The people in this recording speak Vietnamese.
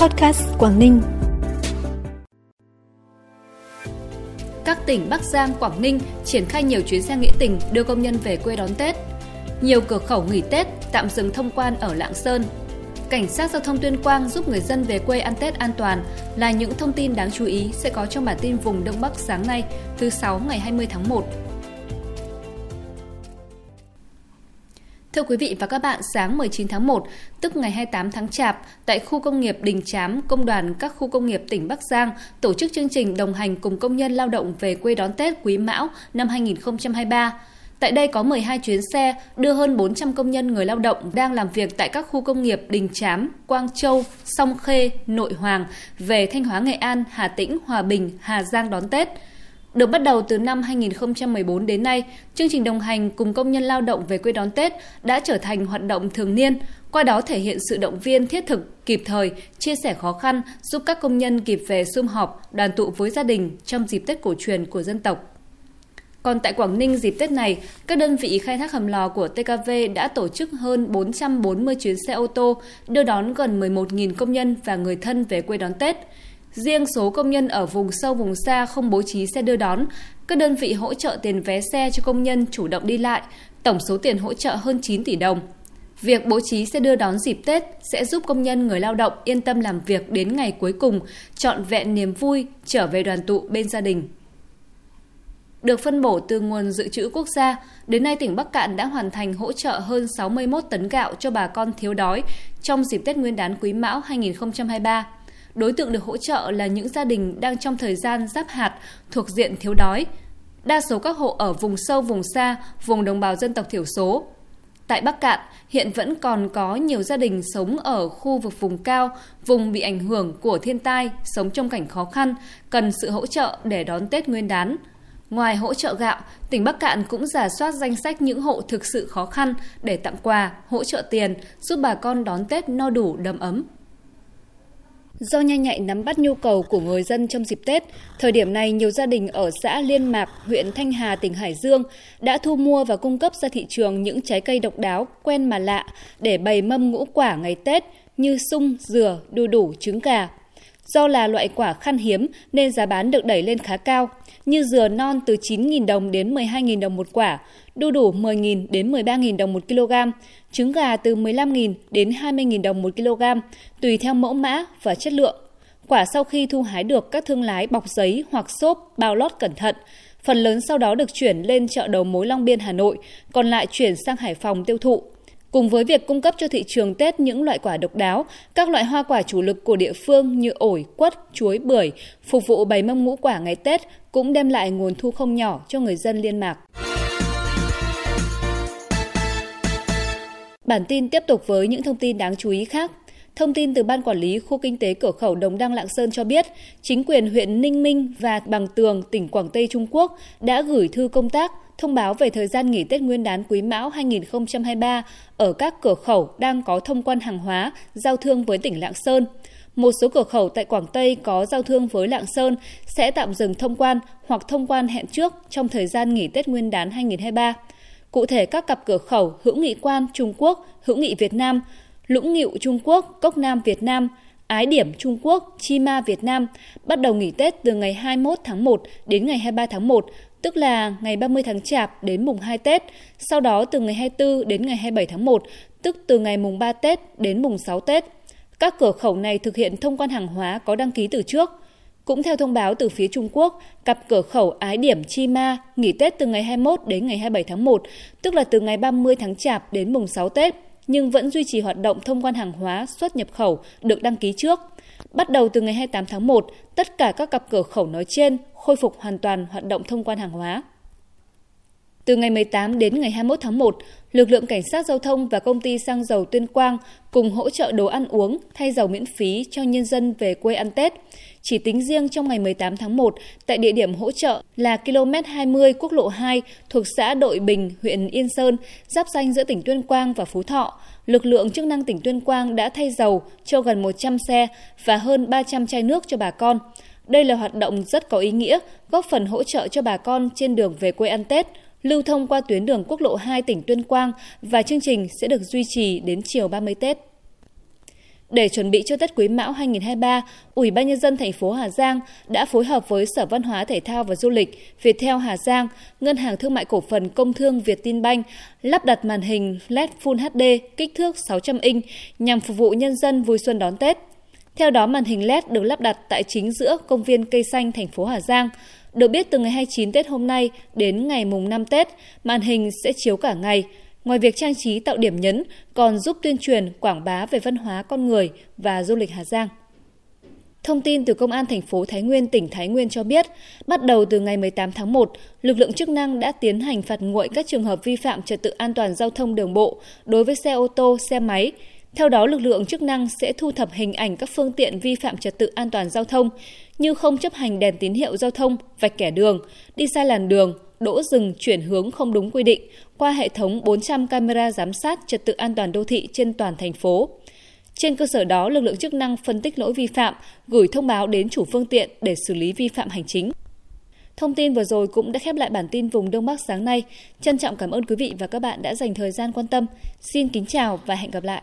Podcast Quảng Ninh. Các tỉnh Bắc Giang, Quảng Ninh triển khai nhiều chuyến xe nghĩa tình đưa công nhân về quê đón Tết. Nhiều cửa khẩu nghỉ Tết tạm dừng thông quan ở Lạng Sơn. Cảnh sát giao thông Tuyên Quang giúp người dân về quê ăn Tết an toàn là những thông tin đáng chú ý sẽ có trong bản tin vùng Đông Bắc sáng nay, thứ 6 ngày 20 tháng 1. Thưa quý vị và các bạn, sáng 19 tháng 1, tức ngày 28 tháng Chạp, tại khu công nghiệp Đình Chám, Công đoàn các khu công nghiệp tỉnh Bắc Giang tổ chức chương trình đồng hành cùng công nhân lao động về quê đón Tết Quý Mão năm 2023. Tại đây có 12 chuyến xe đưa hơn 400 công nhân người lao động đang làm việc tại các khu công nghiệp Đình Chám, Quang Châu, Song Khê, Nội Hoàng về Thanh Hóa Nghệ An, Hà Tĩnh, Hòa Bình, Hà Giang đón Tết. Được bắt đầu từ năm 2014 đến nay, chương trình đồng hành cùng công nhân lao động về quê đón Tết đã trở thành hoạt động thường niên, qua đó thể hiện sự động viên thiết thực, kịp thời, chia sẻ khó khăn, giúp các công nhân kịp về sum họp, đoàn tụ với gia đình trong dịp Tết cổ truyền của dân tộc. Còn tại Quảng Ninh dịp Tết này, các đơn vị khai thác hầm lò của TKV đã tổ chức hơn 440 chuyến xe ô tô đưa đón gần 11.000 công nhân và người thân về quê đón Tết. Riêng số công nhân ở vùng sâu vùng xa không bố trí xe đưa đón, các đơn vị hỗ trợ tiền vé xe cho công nhân chủ động đi lại, tổng số tiền hỗ trợ hơn 9 tỷ đồng. Việc bố trí xe đưa đón dịp Tết sẽ giúp công nhân người lao động yên tâm làm việc đến ngày cuối cùng, trọn vẹn niềm vui trở về đoàn tụ bên gia đình. Được phân bổ từ nguồn dự trữ quốc gia, đến nay tỉnh Bắc Cạn đã hoàn thành hỗ trợ hơn 61 tấn gạo cho bà con thiếu đói trong dịp Tết Nguyên đán Quý Mão 2023. Đối tượng được hỗ trợ là những gia đình đang trong thời gian giáp hạt thuộc diện thiếu đói. Đa số các hộ ở vùng sâu, vùng xa, vùng đồng bào dân tộc thiểu số. Tại Bắc Cạn, hiện vẫn còn có nhiều gia đình sống ở khu vực vùng cao, vùng bị ảnh hưởng của thiên tai, sống trong cảnh khó khăn, cần sự hỗ trợ để đón Tết Nguyên đán. Ngoài hỗ trợ gạo, tỉnh Bắc Cạn cũng giả soát danh sách những hộ thực sự khó khăn để tặng quà, hỗ trợ tiền, giúp bà con đón Tết no đủ đầm ấm. Do nhanh nhạy nắm bắt nhu cầu của người dân trong dịp Tết, thời điểm này nhiều gia đình ở xã Liên Mạc, huyện Thanh Hà, tỉnh Hải Dương đã thu mua và cung cấp ra thị trường những trái cây độc đáo, quen mà lạ để bày mâm ngũ quả ngày Tết như sung, dừa, đu đủ, trứng gà. Do là loại quả khan hiếm nên giá bán được đẩy lên khá cao, như dừa non từ 9.000 đồng đến 12.000 đồng một quả, đu đủ 10.000 đến 13.000 đồng một kg, trứng gà từ 15.000 đến 20.000 đồng một kg, tùy theo mẫu mã và chất lượng. Quả sau khi thu hái được các thương lái bọc giấy hoặc xốp bao lót cẩn thận, phần lớn sau đó được chuyển lên chợ đầu mối Long Biên Hà Nội, còn lại chuyển sang Hải Phòng tiêu thụ. Cùng với việc cung cấp cho thị trường Tết những loại quả độc đáo, các loại hoa quả chủ lực của địa phương như ổi, quất, chuối, bưởi phục vụ bày mâm ngũ quả ngày Tết cũng đem lại nguồn thu không nhỏ cho người dân liên mạc. Bản tin tiếp tục với những thông tin đáng chú ý khác. Thông tin từ Ban Quản lý Khu Kinh tế Cửa khẩu Đồng Đăng Lạng Sơn cho biết, chính quyền huyện Ninh Minh và Bằng Tường, tỉnh Quảng Tây Trung Quốc đã gửi thư công tác thông báo về thời gian nghỉ Tết Nguyên đán Quý Mão 2023 ở các cửa khẩu đang có thông quan hàng hóa, giao thương với tỉnh Lạng Sơn. Một số cửa khẩu tại Quảng Tây có giao thương với Lạng Sơn sẽ tạm dừng thông quan hoặc thông quan hẹn trước trong thời gian nghỉ Tết Nguyên đán 2023. Cụ thể các cặp cửa khẩu hữu nghị quan Trung Quốc, hữu nghị Việt Nam, Lũng Nghịu Trung Quốc, Cốc Nam Việt Nam, Ái Điểm Trung Quốc, Chi Ma Việt Nam bắt đầu nghỉ Tết từ ngày 21 tháng 1 đến ngày 23 tháng 1, tức là ngày 30 tháng Chạp đến mùng 2 Tết, sau đó từ ngày 24 đến ngày 27 tháng 1, tức từ ngày mùng 3 Tết đến mùng 6 Tết. Các cửa khẩu này thực hiện thông quan hàng hóa có đăng ký từ trước. Cũng theo thông báo từ phía Trung Quốc, cặp cửa khẩu Ái Điểm Chi Ma nghỉ Tết từ ngày 21 đến ngày 27 tháng 1, tức là từ ngày 30 tháng Chạp đến mùng 6 Tết nhưng vẫn duy trì hoạt động thông quan hàng hóa xuất nhập khẩu được đăng ký trước. Bắt đầu từ ngày 28 tháng 1, tất cả các cặp cửa khẩu nói trên khôi phục hoàn toàn hoạt động thông quan hàng hóa. Từ ngày 18 đến ngày 21 tháng 1, lực lượng cảnh sát giao thông và công ty xăng dầu Tuyên Quang cùng hỗ trợ đồ ăn uống thay dầu miễn phí cho nhân dân về quê ăn Tết. Chỉ tính riêng trong ngày 18 tháng 1, tại địa điểm hỗ trợ là km 20 quốc lộ 2 thuộc xã Đội Bình, huyện Yên Sơn, giáp danh giữa tỉnh Tuyên Quang và Phú Thọ, lực lượng chức năng tỉnh Tuyên Quang đã thay dầu cho gần 100 xe và hơn 300 chai nước cho bà con. Đây là hoạt động rất có ý nghĩa, góp phần hỗ trợ cho bà con trên đường về quê ăn Tết, lưu thông qua tuyến đường quốc lộ 2 tỉnh Tuyên Quang và chương trình sẽ được duy trì đến chiều 30 Tết. Để chuẩn bị cho Tết Quý Mão 2023, Ủy ban nhân dân thành phố Hà Giang đã phối hợp với Sở Văn hóa Thể thao và Du lịch Viettel Hà Giang, Ngân hàng Thương mại Cổ phần Công thương Vietinbank lắp đặt màn hình LED Full HD kích thước 600 inch nhằm phục vụ nhân dân vui xuân đón Tết. Theo đó, màn hình LED được lắp đặt tại chính giữa công viên cây xanh thành phố Hà Giang. Được biết từ ngày 29 Tết hôm nay đến ngày mùng 5 Tết, màn hình sẽ chiếu cả ngày. Ngoài việc trang trí tạo điểm nhấn, còn giúp tuyên truyền, quảng bá về văn hóa con người và du lịch Hà Giang. Thông tin từ Công an thành phố Thái Nguyên, tỉnh Thái Nguyên cho biết, bắt đầu từ ngày 18 tháng 1, lực lượng chức năng đã tiến hành phạt nguội các trường hợp vi phạm trật tự an toàn giao thông đường bộ đối với xe ô tô, xe máy. Theo đó, lực lượng chức năng sẽ thu thập hình ảnh các phương tiện vi phạm trật tự an toàn giao thông như không chấp hành đèn tín hiệu giao thông, vạch kẻ đường, đi sai làn đường, đỗ dừng chuyển hướng không đúng quy định qua hệ thống 400 camera giám sát trật tự an toàn đô thị trên toàn thành phố. Trên cơ sở đó, lực lượng chức năng phân tích lỗi vi phạm, gửi thông báo đến chủ phương tiện để xử lý vi phạm hành chính. Thông tin vừa rồi cũng đã khép lại bản tin vùng Đông Bắc sáng nay. Trân trọng cảm ơn quý vị và các bạn đã dành thời gian quan tâm. Xin kính chào và hẹn gặp lại.